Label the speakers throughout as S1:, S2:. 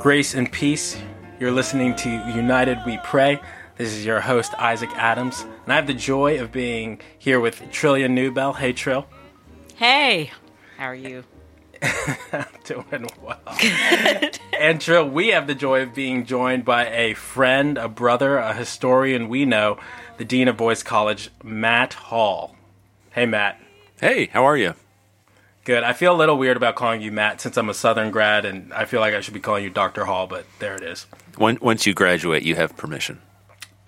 S1: Grace and peace. You're listening to United We Pray. This is your host, Isaac Adams, and I have the joy of being here with Trillia Newbell. Hey, Trill.
S2: Hey, how are you?
S1: I'm doing well. and Trill, we have the joy of being joined by a friend, a brother, a historian we know, the Dean of Boyce College, Matt Hall. Hey, Matt.
S3: Hey, how are you?
S1: Good. I feel a little weird about calling you Matt since I'm a Southern grad, and I feel like I should be calling you Dr. Hall, but there it is.
S3: Once you graduate, you have permission.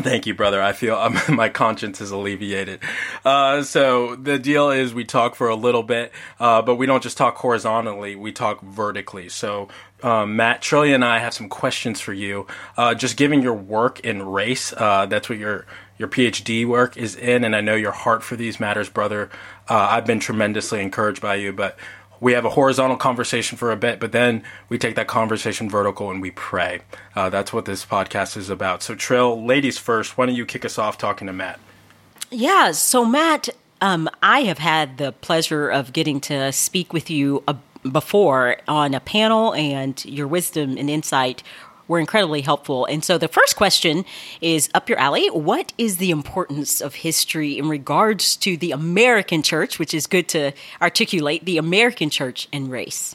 S1: Thank you, brother. I feel um, my conscience is alleviated. Uh, so the deal is we talk for a little bit, uh, but we don't just talk horizontally. We talk vertically. So um, Matt Trillia and I have some questions for you. Uh, just given your work in race, uh, that's what your your PhD work is in, and I know your heart for these matters, brother. Uh, I've been tremendously encouraged by you, but we have a horizontal conversation for a bit, but then we take that conversation vertical and we pray. Uh, that's what this podcast is about. So, Trill, ladies first, why don't you kick us off talking to Matt?
S2: Yeah. So, Matt, um, I have had the pleasure of getting to speak with you uh, before on a panel, and your wisdom and insight were incredibly helpful. And so the first question is up your alley. What is the importance of history in regards to the American church, which is good to articulate the American church and race?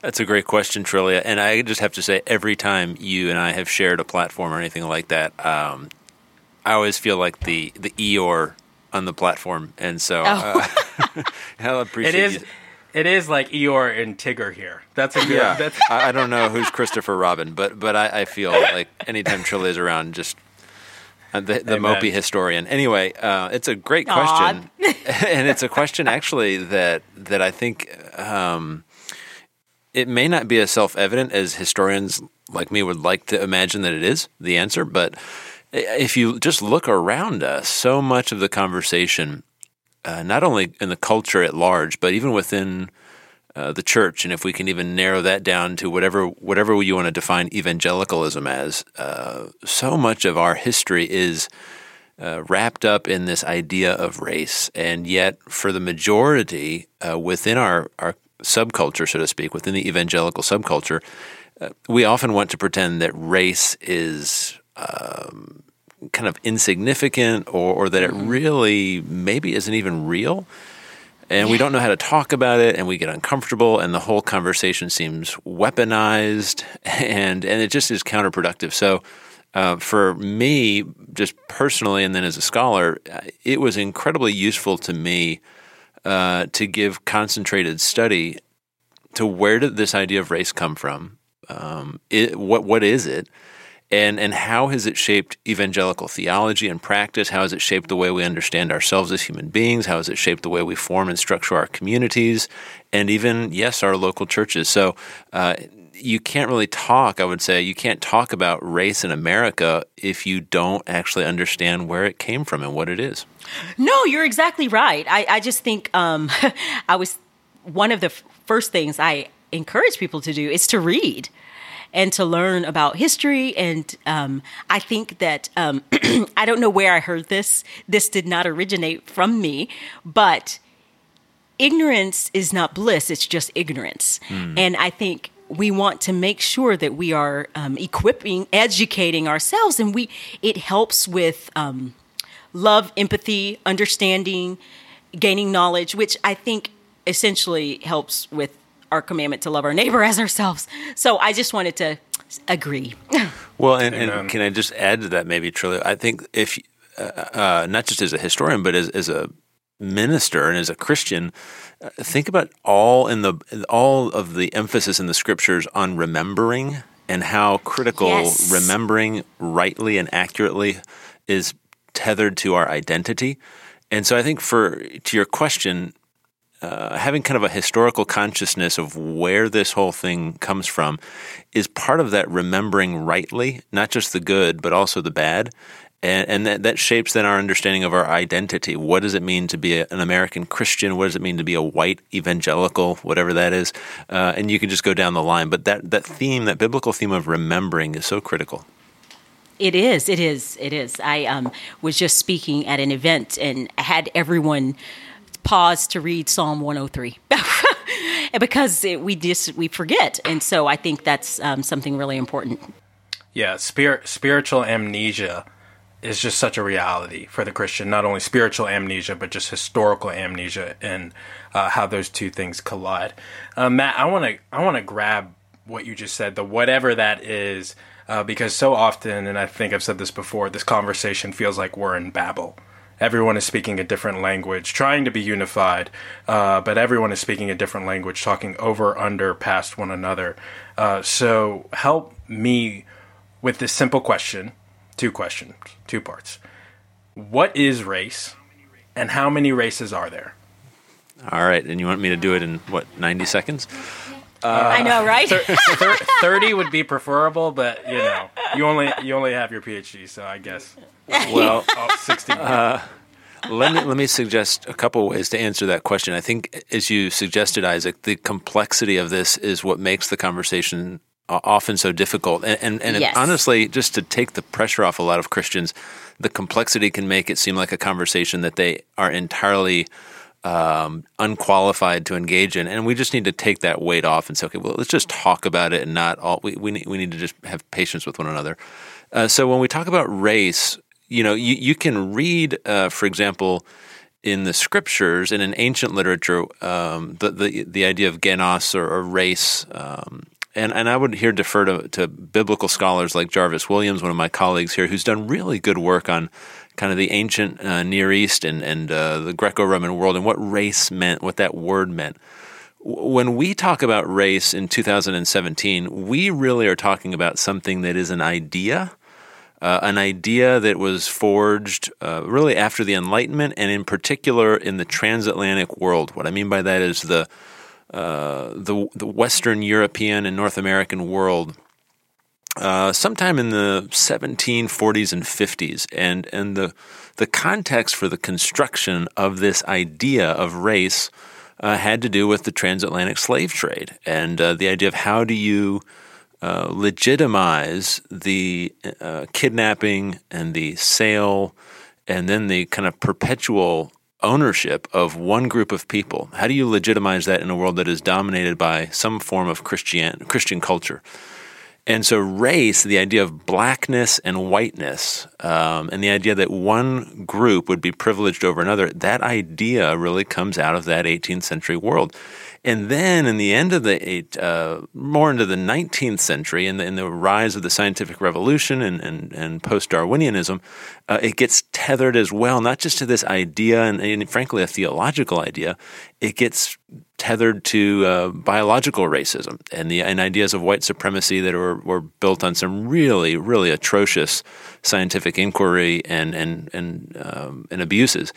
S3: That's a great question, Trillia. And I just have to say, every time you and I have shared a platform or anything like that, um, I always feel like the the Eeyore on the platform, and so oh. uh, I appreciate
S1: it. Is,
S3: you.
S1: It is like Eeyore and Tigger here. That's a good.
S3: Yeah.
S1: That's
S3: I, I don't know who's Christopher Robin, but but I, I feel like anytime Trillia is around, just uh, the, the mopey historian. Anyway, uh, it's a great question, and it's a question actually that that I think um, it may not be as self evident as historians like me would like to imagine that it is the answer, but if you just look around us, so much of the conversation uh, not only in the culture at large, but even within uh, the church, and if we can even narrow that down to whatever whatever you want to define evangelicalism as, uh, so much of our history is uh, wrapped up in this idea of race, and yet for the majority uh, within our our subculture, so to speak, within the evangelical subculture, uh, we often want to pretend that race is um, kind of insignificant or, or that it mm-hmm. really maybe isn't even real. And yeah. we don't know how to talk about it and we get uncomfortable and the whole conversation seems weaponized and, and it just is counterproductive. So, uh, for me, just personally, and then as a scholar, uh, it was incredibly useful to me uh, to give concentrated study to where did this idea of race come from? Um, it, what what is it? And and how has it shaped evangelical theology and practice? How has it shaped the way we understand ourselves as human beings? How has it shaped the way we form and structure our communities, and even yes, our local churches? So. Uh, you can't really talk, I would say, you can't talk about race in America if you don't actually understand where it came from and what it is.
S2: No, you're exactly right. I, I just think um, I was one of the f- first things I encourage people to do is to read and to learn about history. And um, I think that um, I don't know where I heard this. This did not originate from me, but ignorance is not bliss, it's just ignorance. Mm. And I think we want to make sure that we are um, equipping, educating ourselves, and we it helps with um, love, empathy, understanding, gaining knowledge, which I think essentially helps with our commandment to love our neighbor as ourselves. So I just wanted to agree.
S3: Well, and, and can I just add to that, maybe, Trillia? I think if, uh, uh, not just as a historian, but as, as a minister and as a Christian, uh, think about all in the all of the emphasis in the scriptures on remembering and how critical yes. remembering rightly and accurately is tethered to our identity. And so I think for to your question, uh, having kind of a historical consciousness of where this whole thing comes from is part of that remembering rightly, not just the good, but also the bad. And, and that, that shapes then our understanding of our identity. What does it mean to be a, an American Christian? What does it mean to be a white evangelical, whatever that is? Uh, and you can just go down the line. But that, that theme, that biblical theme of remembering is so critical.
S2: It is. It is. It is. I um, was just speaking at an event and had everyone pause to read Psalm 103. because it, we just we forget, and so I think that's um, something really important.
S1: Yeah, spirit spiritual amnesia is just such a reality for the Christian. Not only spiritual amnesia, but just historical amnesia, and uh, how those two things collide. Uh, Matt, I want to I want to grab what you just said, the whatever that is, uh, because so often, and I think I've said this before, this conversation feels like we're in Babel. Everyone is speaking a different language, trying to be unified, uh, but everyone is speaking a different language, talking over, under, past one another. Uh, so help me with this simple question two questions, two parts. What is race, and how many races are there?
S3: All right, and you want me to do it in what ninety seconds?
S2: Uh, I know, right? thir-
S1: thir- Thirty would be preferable, but you know, you only you only have your PhD, so I guess.
S3: Well,
S1: oh, 60. Uh,
S3: let me let me suggest a couple ways to answer that question. I think, as you suggested, Isaac, the complexity of this is what makes the conversation often so difficult. And and, and yes. honestly, just to take the pressure off a lot of Christians, the complexity can make it seem like a conversation that they are entirely um, unqualified to engage in, and we just need to take that weight off and say, okay, well, let's just talk about it and not all. We we need, we need to just have patience with one another. Uh, so when we talk about race, you know, you you can read, uh, for example. In the scriptures and in ancient literature, um, the, the the idea of genos or, or race um, and and I would here defer to, to biblical scholars like Jarvis Williams, one of my colleagues here, who's done really good work on kind of the ancient uh, Near East and and uh, the Greco-Roman world and what race meant, what that word meant. When we talk about race in 2017, we really are talking about something that is an idea, uh, an idea that was forged uh, really after the Enlightenment, and in particular in the transatlantic world. What I mean by that is the uh, the the Western European and North American world uh, sometime in the 1740s and 50s, and and the the context for the construction of this idea of race uh, had to do with the transatlantic slave trade and uh, the idea of how do you uh, legitimize the uh, kidnapping and the sale and then the kind of perpetual ownership of one group of people. How do you legitimize that in a world that is dominated by some form of Christian Christian culture? And so, race, the idea of blackness and whiteness, um, and the idea that one group would be privileged over another, that idea really comes out of that 18th century world. And then in the end of the eight, uh, more into the 19th century, in the, in the rise of the scientific revolution and, and, and post Darwinianism, uh, it gets tethered as well, not just to this idea and, and frankly a theological idea, it gets tethered to uh, biological racism and the and ideas of white supremacy that were, were built on some really, really atrocious scientific inquiry and and and, um, and abuses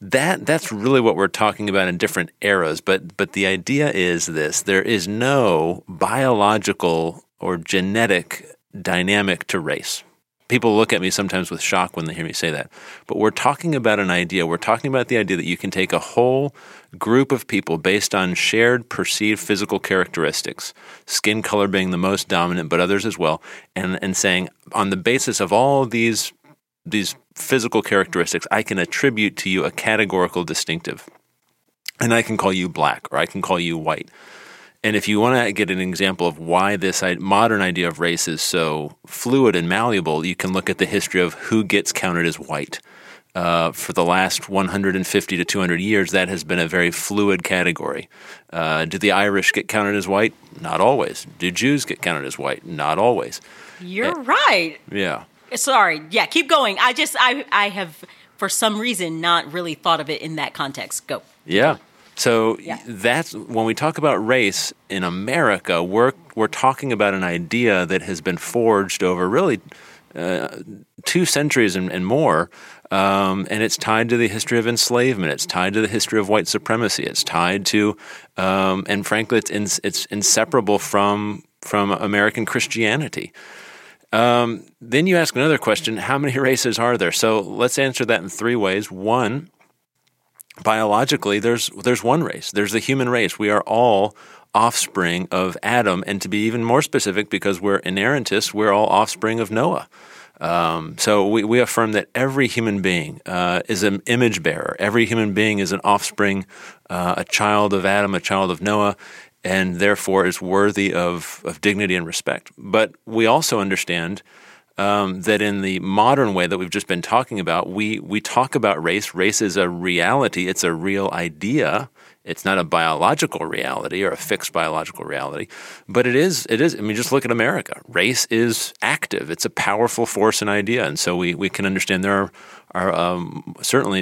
S3: that that's really what we're talking about in different eras but but the idea is this there is no biological or genetic dynamic to race. People look at me sometimes with shock when they hear me say that but we're talking about an idea. We're talking about the idea that you can take a whole group of people based on shared perceived physical characteristics skin color being the most dominant but others as well and and saying on the basis of all these these physical characteristics, I can attribute to you a categorical distinctive. And I can call you black or I can call you white. And if you want to get an example of why this modern idea of race is so fluid and malleable, you can look at the history of who gets counted as white. Uh, for the last 150 to 200 years, that has been a very fluid category. Uh, do the Irish get counted as white? Not always. Do Jews get counted as white? Not always.
S2: You're uh, right.
S3: Yeah.
S2: Sorry. Yeah, keep going. I just I I have for some reason not really thought of it in that context. Go.
S3: Yeah. So yeah. that's when we talk about race in America, we're we're talking about an idea that has been forged over really uh, two centuries and, and more, um, and it's tied to the history of enslavement. It's tied to the history of white supremacy. It's tied to, um, and frankly, it's in, it's inseparable from from American Christianity. Um, then you ask another question how many races are there? So let's answer that in three ways. One, biologically, there's, there's one race, there's the human race. We are all offspring of Adam. And to be even more specific, because we're inerrantists, we're all offspring of Noah. Um, so we, we affirm that every human being uh, is an image bearer. Every human being is an offspring, uh, a child of Adam, a child of Noah. And therefore is worthy of, of dignity and respect. But we also understand um, that in the modern way that we've just been talking about, we, we talk about race. Race is a reality, it's a real idea. It's not a biological reality or a fixed biological reality, but it is. It is. I mean, just look at America. Race is active. It's a powerful force and idea, and so we, we can understand there are, are um, certainly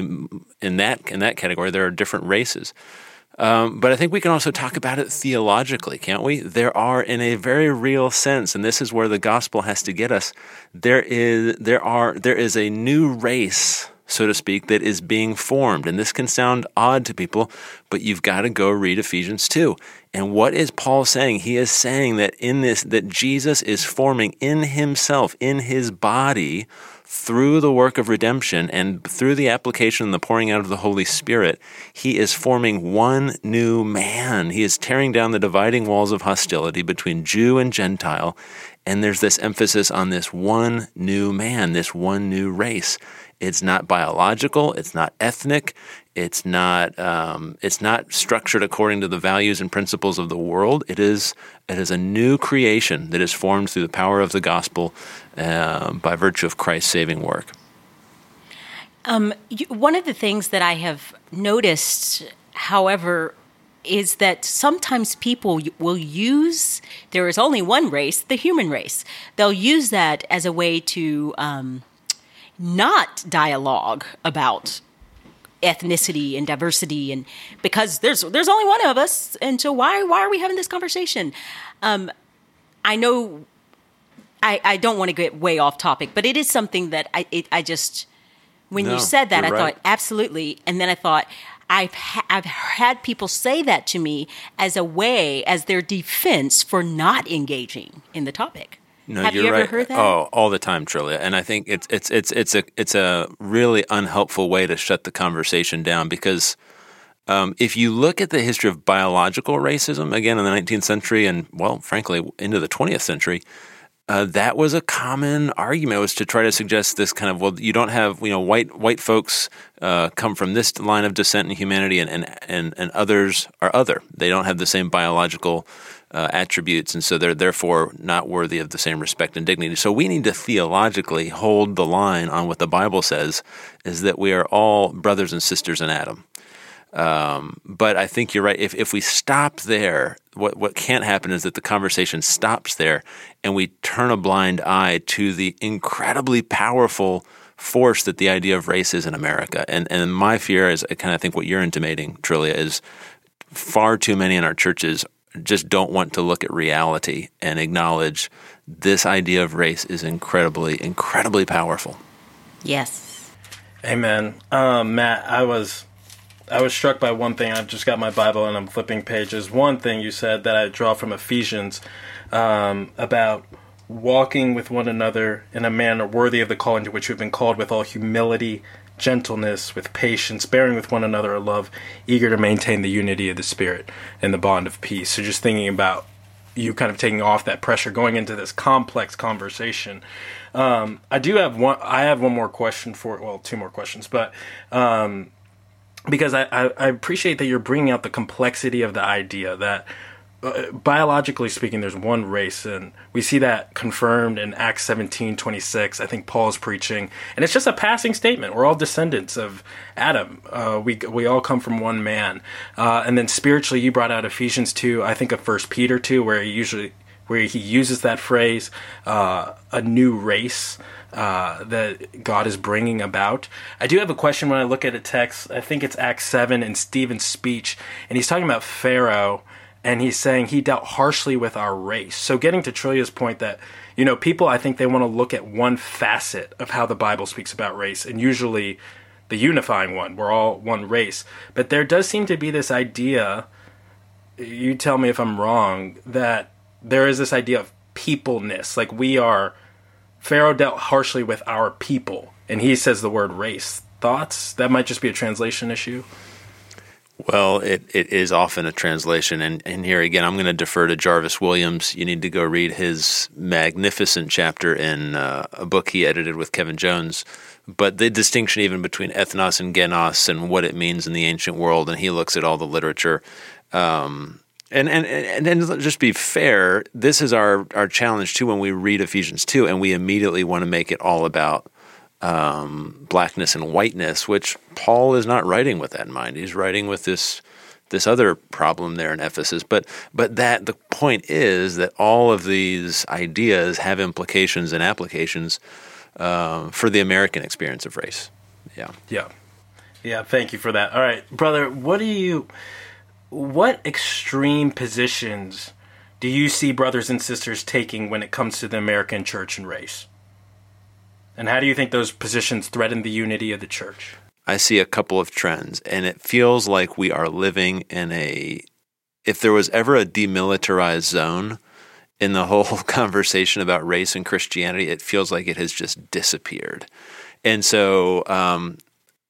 S3: in that in that category there are different races. Um, but I think we can also talk about it theologically, can't we? There are, in a very real sense, and this is where the gospel has to get us. There is there are there is a new race, so to speak, that is being formed, and this can sound odd to people, but you've got to go read Ephesians two. And what is Paul saying? He is saying that in this that Jesus is forming in Himself, in His body through the work of redemption and through the application and the pouring out of the Holy Spirit, he is forming one new man. He is tearing down the dividing walls of hostility between Jew and Gentile. And there's this emphasis on this one new man, this one new race. It's not biological, it's not ethnic, it's not um, it's not structured according to the values and principles of the world. It is it is a new creation that is formed through the power of the gospel uh, by virtue of Christ's saving work.
S2: Um, one of the things that I have noticed, however, is that sometimes people will use there is only one race, the human race. They'll use that as a way to um, not dialogue about ethnicity and diversity and because there's there's only one of us and so why why are we having this conversation um, i know i i don't want to get way off topic but it is something that i it, i just when no, you said that i right. thought absolutely and then i thought I've ha- I've had people say that to me as a way as their defense for not engaging in the topic.
S3: No,
S2: Have
S3: you're
S2: you ever
S3: right.
S2: heard that?
S3: Oh, all the time, Trillia. And I think it's it's it's it's a it's a really unhelpful way to shut the conversation down because um, if you look at the history of biological racism again in the 19th century and well, frankly, into the 20th century, uh, that was a common argument was to try to suggest this kind of well you don't have you know white white folks uh, come from this line of descent in humanity and, and and and others are other they don't have the same biological uh, attributes and so they're therefore not worthy of the same respect and dignity so we need to theologically hold the line on what the bible says is that we are all brothers and sisters in adam um, but I think you're right. If if we stop there, what what can't happen is that the conversation stops there, and we turn a blind eye to the incredibly powerful force that the idea of race is in America. And and my fear is, I kind of think what you're intimating, Trillia, is far too many in our churches just don't want to look at reality and acknowledge this idea of race is incredibly, incredibly powerful.
S2: Yes.
S1: Amen. Um, Matt, I was I was struck by one thing. I've just got my Bible and I'm flipping pages. One thing you said that I draw from Ephesians um, about walking with one another in a manner worthy of the calling to which we've been called with all humility, gentleness, with patience, bearing with one another a love, eager to maintain the unity of the Spirit and the bond of peace. So just thinking about you kind of taking off that pressure going into this complex conversation. Um, I do have one. I have one more question for. Well, two more questions, but um, because I, I, I, appreciate that you're bringing out the complexity of the idea that uh, biologically speaking there's one race and we see that confirmed in acts 17 26 i think paul's preaching and it's just a passing statement we're all descendants of adam uh, we, we all come from one man uh, and then spiritually you brought out ephesians 2 i think of first peter 2 where he usually where he uses that phrase uh, a new race uh, that God is bringing about. I do have a question when I look at a text. I think it's Acts 7 in Stephen's speech, and he's talking about Pharaoh, and he's saying he dealt harshly with our race. So, getting to Trillia's point that, you know, people, I think they want to look at one facet of how the Bible speaks about race, and usually the unifying one. We're all one race. But there does seem to be this idea, you tell me if I'm wrong, that there is this idea of peopleness. Like we are Pharaoh dealt harshly with our people, and he says the word race. Thoughts? That might just be a translation issue.
S3: Well, it, it is often a translation. And, and here again, I'm going to defer to Jarvis Williams. You need to go read his magnificent chapter in uh, a book he edited with Kevin Jones. But the distinction even between ethnos and genos and what it means in the ancient world, and he looks at all the literature. Um, And, and and and just be fair, this is our our challenge too when we read Ephesians two, and we immediately want to make it all about um, blackness and whiteness, which Paul is not writing with that in mind. He's writing with this this other problem there in Ephesus. But but that the point is that all of these ideas have implications and applications uh, for the American experience of race. Yeah.
S1: Yeah. Yeah. Thank you for that. All right, brother. What do you? what extreme positions do you see brothers and sisters taking when it comes to the American church and race? And how do you think those positions threaten the unity of the church?
S3: I see a couple of trends, and it feels like we are living in a. If there was ever a demilitarized zone in the whole conversation about race and Christianity, it feels like it has just disappeared. And so, um,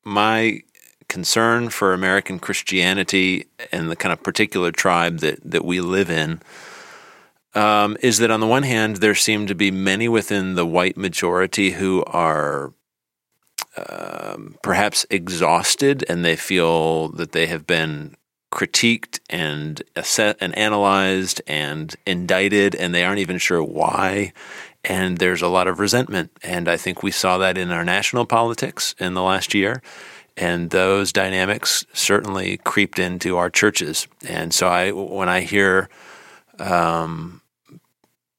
S3: my concern for American Christianity and the kind of particular tribe that, that we live in um, is that on the one hand, there seem to be many within the white majority who are um, perhaps exhausted and they feel that they have been critiqued and and analyzed and indicted and they aren't even sure why. And there's a lot of resentment. And i think we saw that in our national politics in the last year. And those dynamics certainly creeped into our churches. And so, I when I hear um,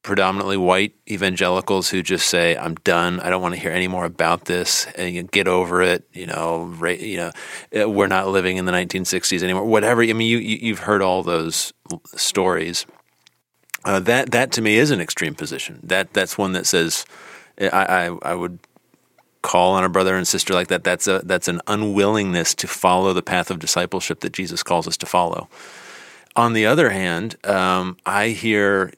S3: predominantly white evangelicals who just say, "I'm done. I don't want to hear any more about this. And get over it." You know, ra- you know, uh, we're not living in the 1960s anymore. Whatever. I mean, you, you have heard all those stories. Uh, that that to me is an extreme position. That that's one that says. I, I, I would call on a brother and sister like that, that's a that's an unwillingness to follow the path of discipleship that Jesus calls us to follow. On the other hand, um, I hear,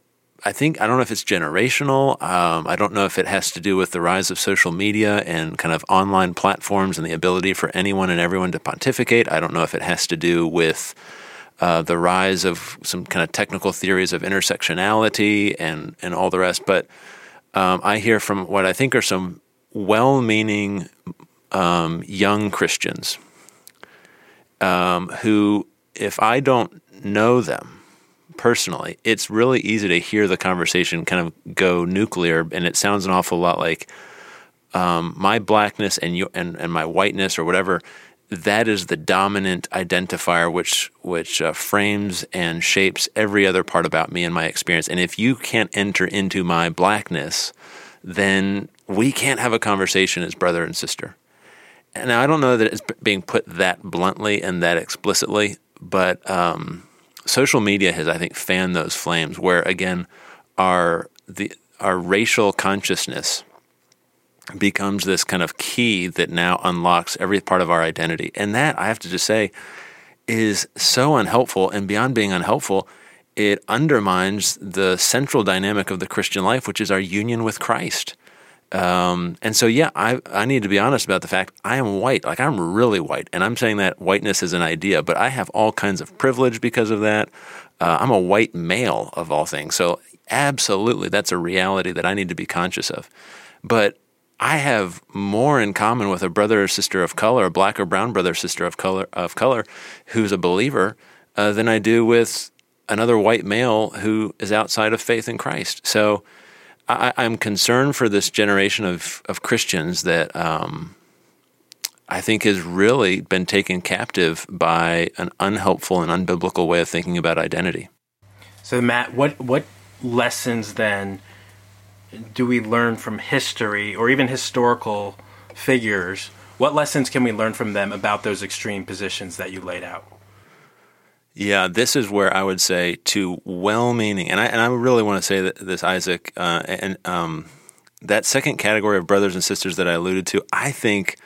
S3: I think I don't know if it's generational. Um, I don't know if it has to do with the rise of social media and kind of online platforms and the ability for anyone and everyone to pontificate. I don't know if it has to do with uh, the rise of some kind of technical theories of intersectionality and and all the rest, but. Um, I hear from what I think are some well meaning um, young Christians um, who, if I don't know them personally, it's really easy to hear the conversation kind of go nuclear, and it sounds an awful lot like um, my blackness and, you, and and my whiteness or whatever. That is the dominant identifier, which which uh, frames and shapes every other part about me and my experience. And if you can't enter into my blackness, then we can't have a conversation as brother and sister. And I don't know that it's being put that bluntly and that explicitly, but um, social media has, I think, fanned those flames. Where again, our the our racial consciousness becomes this kind of key that now unlocks every part of our identity, and that I have to just say is so unhelpful. And beyond being unhelpful, it undermines the central dynamic of the Christian life, which is our union with Christ. Um, and so, yeah, I, I need to be honest about the fact I am white. Like, I'm really white. And I'm saying that whiteness is an idea, but I have all kinds of privilege because of that. Uh, I'm a white male of all things. So, absolutely, that's a reality that I need to be conscious of. But I have more in common with a brother or sister of color, a black or brown brother or sister of color, of color who's a believer, uh, than I do with another white male who is outside of faith in Christ. So, I, am concerned for this generation of, of Christians that um, I think has really been taken captive by an unhelpful and unbiblical way of thinking about identity.
S1: So, Matt, what what lessons then do we learn from history or even historical figures? What lessons can we learn from them about those extreme positions that you laid out?
S3: Yeah, this is where I would say to well-meaning, and I and I really want to say that this, Isaac, uh, and um, that second category of brothers and sisters that I alluded to. I think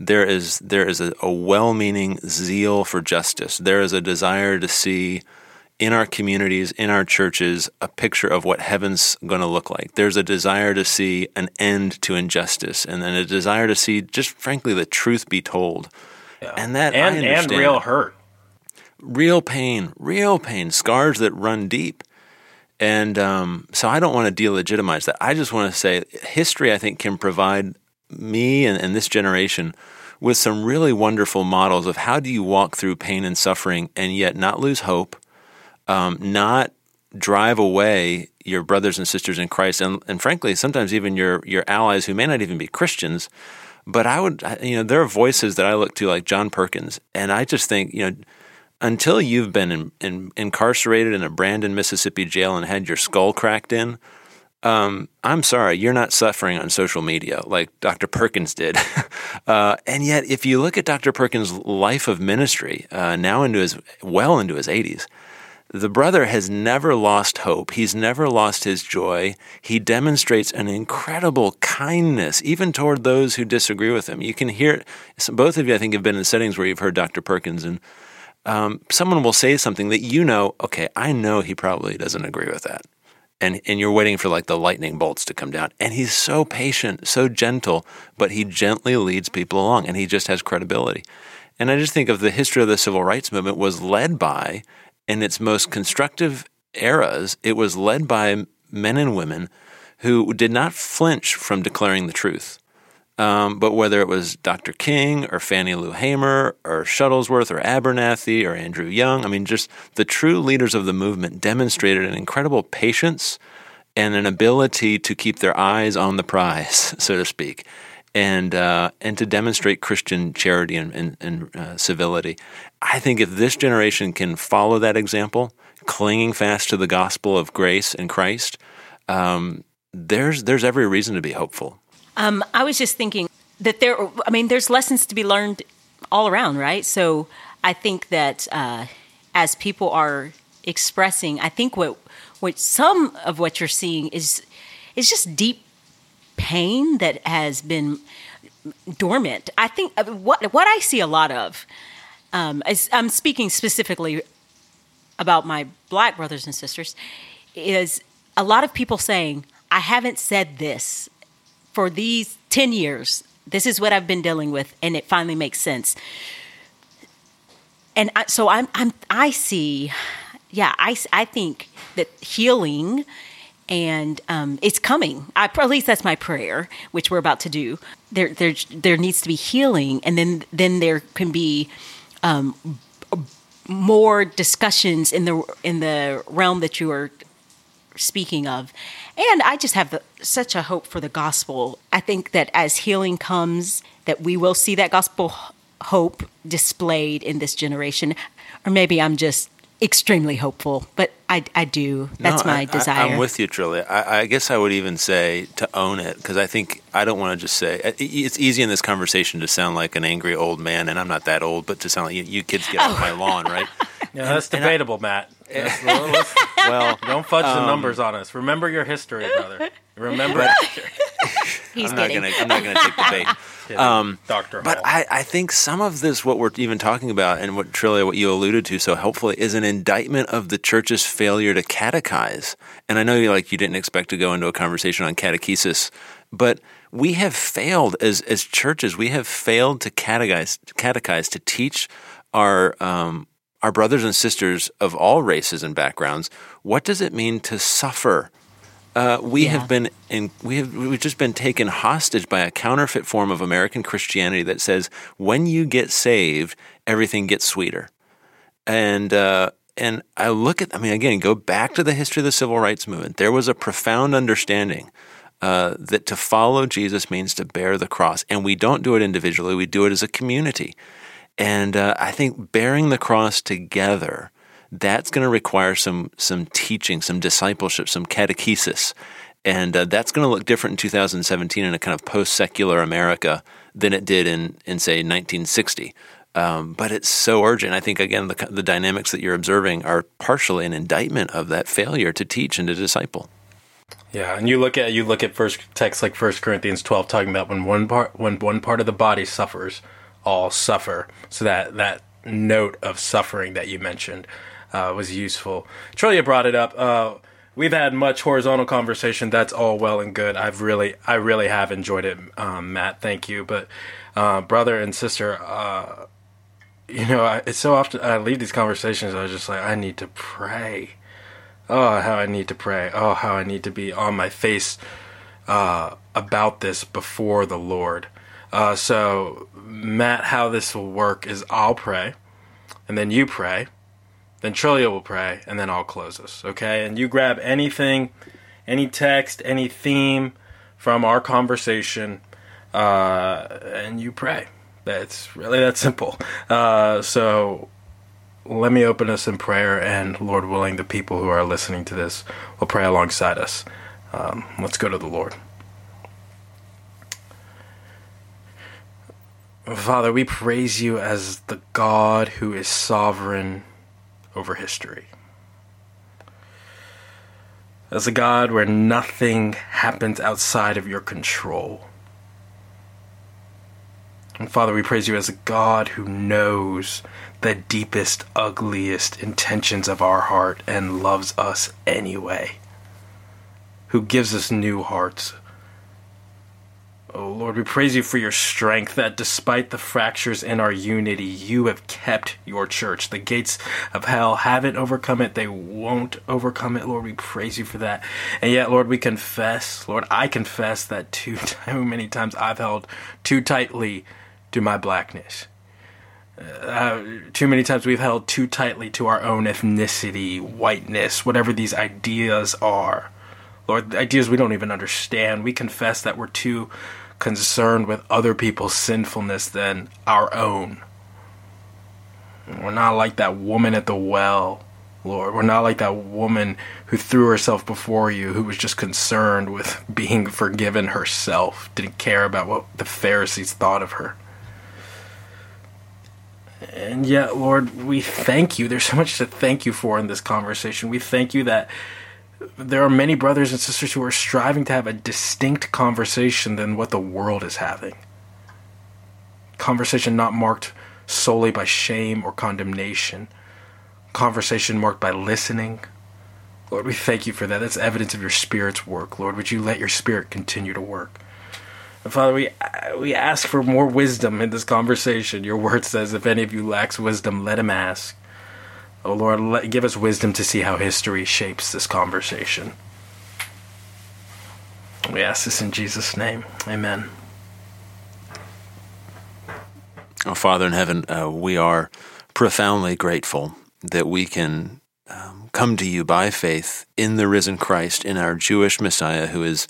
S3: there is there is a, a well-meaning zeal for justice. There is a desire to see in our communities, in our churches, a picture of what heaven's going to look like. There's a desire to see an end to injustice, and then a desire to see, just frankly, the truth be told.
S1: Yeah. And that and, and real hurt
S3: real pain, real pain, scars that run deep. And um, so I don't want to delegitimize that. I just want to say history, I think, can provide me and, and this generation with some really wonderful models of how do you walk through pain and suffering and yet not lose hope, um, not drive away your brothers and sisters in Christ, and, and frankly, sometimes even your your allies who may not even be Christians. But I would, you know, there are voices that I look to, like John Perkins, and I just think, you know, until you've been in, in, incarcerated in a Brandon, Mississippi jail and had your skull cracked in, um, I'm sorry, you're not suffering on social media like Dr. Perkins did. uh, and yet, if you look at Dr. Perkins' life of ministry, uh, now into his well into his 80s, the brother has never lost hope. He's never lost his joy. He demonstrates an incredible kindness, even toward those who disagree with him. You can hear, both of you, I think, have been in settings where you've heard Dr. Perkins, and um, someone will say something that you know, okay, I know he probably doesn't agree with that. And, and you're waiting for like the lightning bolts to come down. And he's so patient, so gentle, but he gently leads people along and he just has credibility. And I just think of the history of the civil rights movement was led by in its most constructive eras, it was led by men and women who did not flinch from declaring the truth. Um, but whether it was Dr. King or Fannie Lou Hamer or Shuttlesworth or Abernathy or Andrew Young, I mean, just the true leaders of the movement demonstrated an incredible patience and an ability to keep their eyes on the prize, so to speak, and uh, and to demonstrate Christian charity and, and, and uh, civility. I think if this generation can follow that example, clinging fast to the gospel of grace and Christ, um, there's there's every reason to be hopeful.
S2: Um, I was just thinking that there. I mean, there's lessons to be learned all around, right? So I think that uh, as people are expressing, I think what what some of what you're seeing is is just deep pain that has been dormant. I think uh, what what I see a lot of um, I'm speaking specifically about my black brothers and sisters, is a lot of people saying, I haven't said this for these 10 years. This is what I've been dealing with, and it finally makes sense. And I, so I'm, I'm, I see, yeah, I, I think that healing and um, it's coming. I, at least that's my prayer, which we're about to do. There, there, there needs to be healing, and then, then there can be um, more discussions in the in the realm that you are speaking of. And I just have the, such a hope for the gospel. I think that as healing comes, that we will see that gospel hope displayed in this generation. Or maybe I'm just extremely hopeful, but I, I do. That's no, my I, desire.
S3: I, am with you, Trillia. I, I, guess I would even say to own it because I think I don't want to just say it's easy in this conversation to sound like an angry old man, and I'm not that old, but to sound like you, you kids get oh. off my lawn, right?
S1: Yeah, that's debatable, Matt. well, don't fudge um, the numbers on us. Remember your history, brother. Remember.
S2: He's
S3: I'm not gonna. I'm not gonna take the bait.
S1: Um, Doctor.
S3: But I, I, think some of this, what we're even talking about, and what Trillia, what you alluded to so helpfully, is an indictment of the church's failure to catechize. And I know you like you didn't expect to go into a conversation on catechesis, but we have failed as as churches. We have failed to catechize, catechize to teach our um, our brothers and sisters of all races and backgrounds what does it mean to suffer uh, we yeah. have been in, we have we've just been taken hostage by a counterfeit form of American Christianity that says when you get saved, everything gets sweeter. And uh, and I look at I mean again go back to the history of the civil rights movement. There was a profound understanding uh, that to follow Jesus means to bear the cross, and we don't do it individually. We do it as a community. And uh, I think bearing the cross together that's going to require some some teaching, some discipleship, some catechesis, and uh, that's going to look different in 2017 in a kind of post secular America than it did in in say 1960. Um, but it's so urgent. I think again the the dynamics that you're observing are partially an indictment of that failure to teach and to disciple.
S1: Yeah, and you look at you look at first texts like First Corinthians 12 talking about when one part when one part of the body suffers, all suffer. So that that note of suffering that you mentioned uh, was useful. Trillia brought it up. Uh, we've had much horizontal conversation. That's all well and good. I've really, I really have enjoyed it, um, Matt. Thank you. But uh, brother and sister, uh, you know, I, it's so often I leave these conversations. I was just like, I need to pray. Oh, how I need to pray. Oh, how I need to be on my face uh, about this before the Lord. Uh, so, Matt, how this will work is I'll pray, and then you pray Then Trillia will pray, and then I'll close us, okay? And you grab anything, any text, any theme from our conversation, uh, and you pray. It's really that simple. Uh, so let me open us in prayer, and Lord willing, the people who are listening to this will pray alongside us. Um, let's go to the Lord. Father, we praise you as the God who is sovereign over history. As a God where nothing happens outside of your control. And Father, we praise you as a God who knows the deepest, ugliest intentions of our heart and loves us anyway. Who gives us new hearts, Oh Lord, we praise you for your strength that despite the fractures in our unity, you have kept your church. The gates of hell haven't overcome it, they won't overcome it. Lord, we praise you for that. And yet, Lord, we confess, Lord, I confess that too, too many times I've held too tightly to my blackness. Uh, too many times we've held too tightly to our own ethnicity, whiteness, whatever these ideas are. Lord, ideas we don't even understand. We confess that we're too concerned with other people's sinfulness than our own. We're not like that woman at the well, Lord. We're not like that woman who threw herself before you, who was just concerned with being forgiven herself, didn't care about what the Pharisees thought of her. And yet, Lord, we thank you. There's so much to thank you for in this conversation. We thank you that there are many brothers and sisters who are striving to have a distinct conversation than what the world is having. Conversation not marked solely by shame or condemnation. Conversation marked by listening. Lord, we thank you for that. That's evidence of your Spirit's work. Lord, would you let your Spirit continue to work? And Father, we we ask for more wisdom in this conversation. Your word says, "If any of you lacks wisdom, let him ask." Oh Lord, let, give us wisdom to see how history shapes this conversation. We ask this in Jesus' name. Amen.
S3: Oh, Father in heaven, uh, we are profoundly grateful that we can um, come to you by faith in the risen Christ, in our Jewish Messiah who is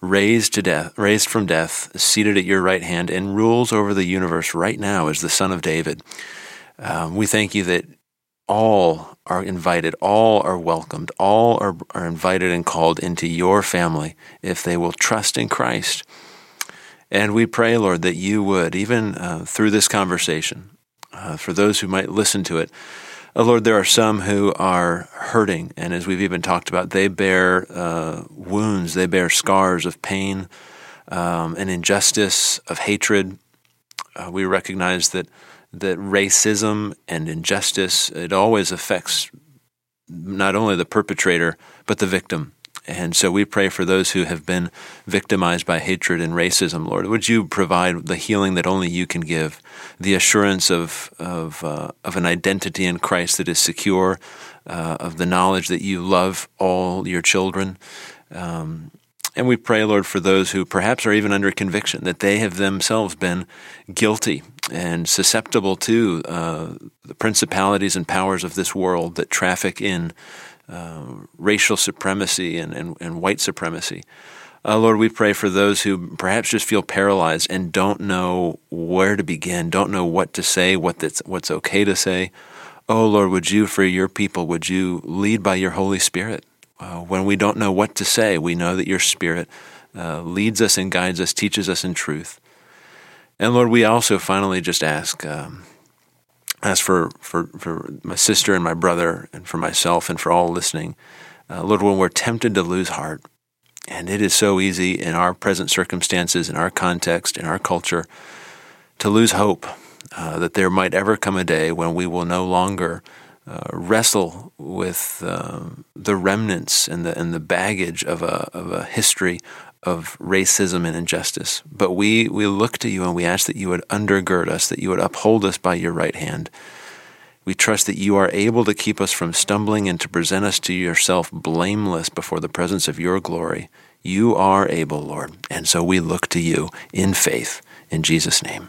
S3: raised to death, raised from death, seated at your right hand, and rules over the universe right now as the Son of David. Um, we thank you that all are invited, all are welcomed, all are, are invited and called into your family if they will trust in Christ. And we pray, Lord, that you would, even uh, through this conversation, uh, for those who might listen to it, uh, Lord, there are some who are hurting, and as we've even talked about, they bear uh, wounds, they bear scars of pain um, and injustice, of hatred. Uh, we recognize that that racism and injustice it always affects not only the perpetrator but the victim. And so we pray for those who have been victimized by hatred and racism, Lord. Would you provide the healing that only you can give, the assurance of of uh, of an identity in Christ that is secure, uh, of the knowledge that you love all your children, um, and we pray, Lord, for those who perhaps are even under conviction, that they have themselves been guilty and susceptible to uh, the principalities and powers of this world that traffic in uh, racial supremacy and, and, and white supremacy. Uh, Lord, we pray for those who perhaps just feel paralyzed and don't know where to begin, don't know what to say, what that's, what's okay to say. Oh, Lord, would you, for your people, would you lead by your Holy Spirit? Uh, when we don't know what to say, we know that your Spirit uh, leads us and guides us, teaches us in truth. And Lord, we also finally just ask, um, ask for, for, for my sister and my brother, and for myself, and for all listening. Uh, Lord, when we're tempted to lose heart, and it is so easy in our present circumstances, in our context, in our culture, to lose hope uh, that there might ever come a day when we will no longer uh, wrestle with uh, the remnants and the and the baggage of a of a history of racism and injustice. But we we look to you and we ask that you would undergird us, that you would uphold us by your right hand. We trust that you are able to keep us from stumbling and to present us to yourself blameless before the presence of your glory. You are able, Lord, and so we look to you in faith. In Jesus' name.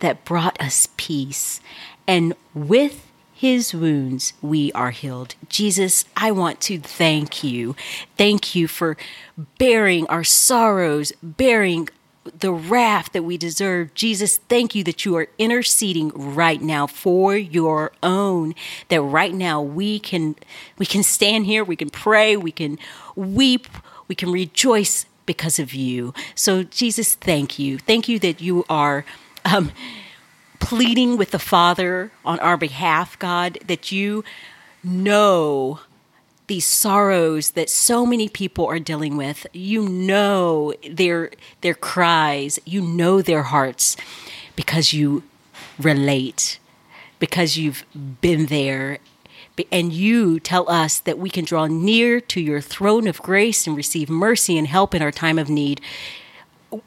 S2: that brought us peace, and with his wounds we are healed. Jesus, I want to thank you. Thank you for bearing our sorrows, bearing the wrath that we deserve. Jesus, thank you that you are interceding right now for your own. That right now we can we can stand here, we can pray, we can weep, we can rejoice because of you. So Jesus, thank you. Thank you that you are um, pleading with the Father on our behalf, God, that you know these sorrows that so many people are dealing with. You know their their cries, you know their hearts because you relate, because you've been there. And you tell us that we can draw near to your throne of grace and receive mercy and help in our time of need.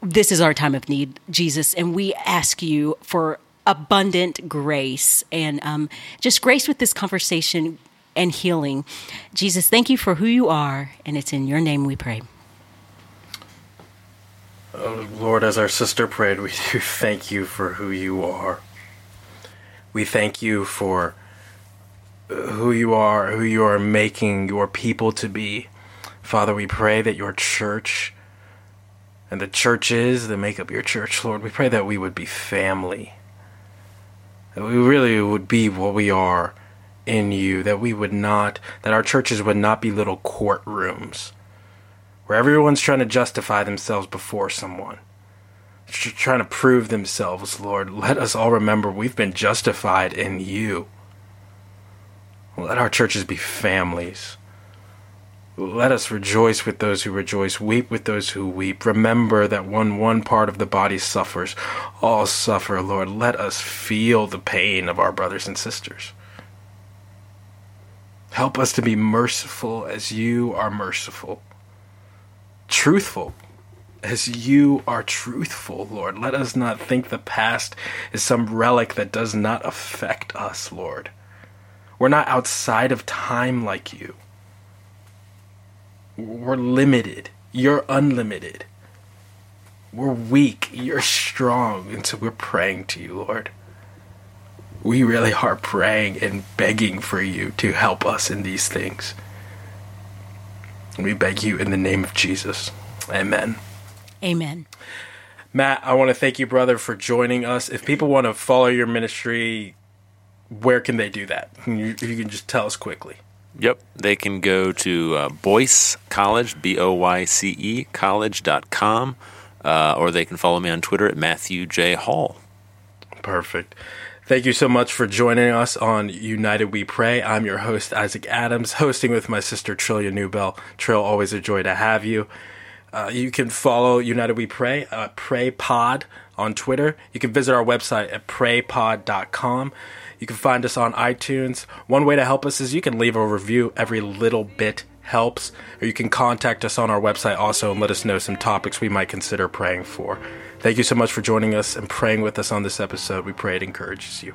S2: This is our time of need, Jesus, and we ask you for abundant grace and um, just grace with this conversation and healing. Jesus, thank you for who you are, and it's in your name we pray.
S1: Oh, Lord, as our sister prayed, we do thank you for who you are. We thank you for who you are, who you are making your people to be. Father, we pray that your church and the churches that make up your church, Lord, we pray that we would be family that we really would be what we are in you, that we would not, that our churches would not be little courtrooms where everyone's trying to justify themselves before someone, trying to prove themselves, Lord. Let us all remember we've been justified in you. Let our churches be families let us rejoice with those who rejoice, weep with those who weep. Remember that when one part of the body suffers, all suffer, Lord. Let us feel the pain of our brothers and sisters. Help us to be merciful as you are merciful, truthful as you are truthful, Lord. Let us not think the past is some relic that does not affect us, Lord. We're not outside of time like you. We're limited. You're unlimited. We're weak. You're strong. And so we're praying to you, Lord. We really are praying and begging for you to help us in these things. We beg you in the name of Jesus. Amen.
S2: Amen.
S1: Matt, I want to thank you, brother, for joining us. If people want to follow your ministry, where can they do that? You, you can just tell us quickly.
S3: Yep. They can go to uh, Boyce College, B O Y C E, college.com, uh, or they can follow me on Twitter at Matthew J. Hall.
S1: Perfect. Thank you so much for joining us on United We Pray. I'm your host, Isaac Adams, hosting with my sister Trillia Newbell. Trill, always a joy to have you. Uh, you can follow United We Pray, uh, Pray Pod on Twitter. You can visit our website at praypod.com. You can find us on iTunes. One way to help us is you can leave a review. Every little bit helps. Or you can contact us on our website also and let us know some topics we might consider praying for. Thank you so much for joining us and praying with us on this episode. We pray it encourages you.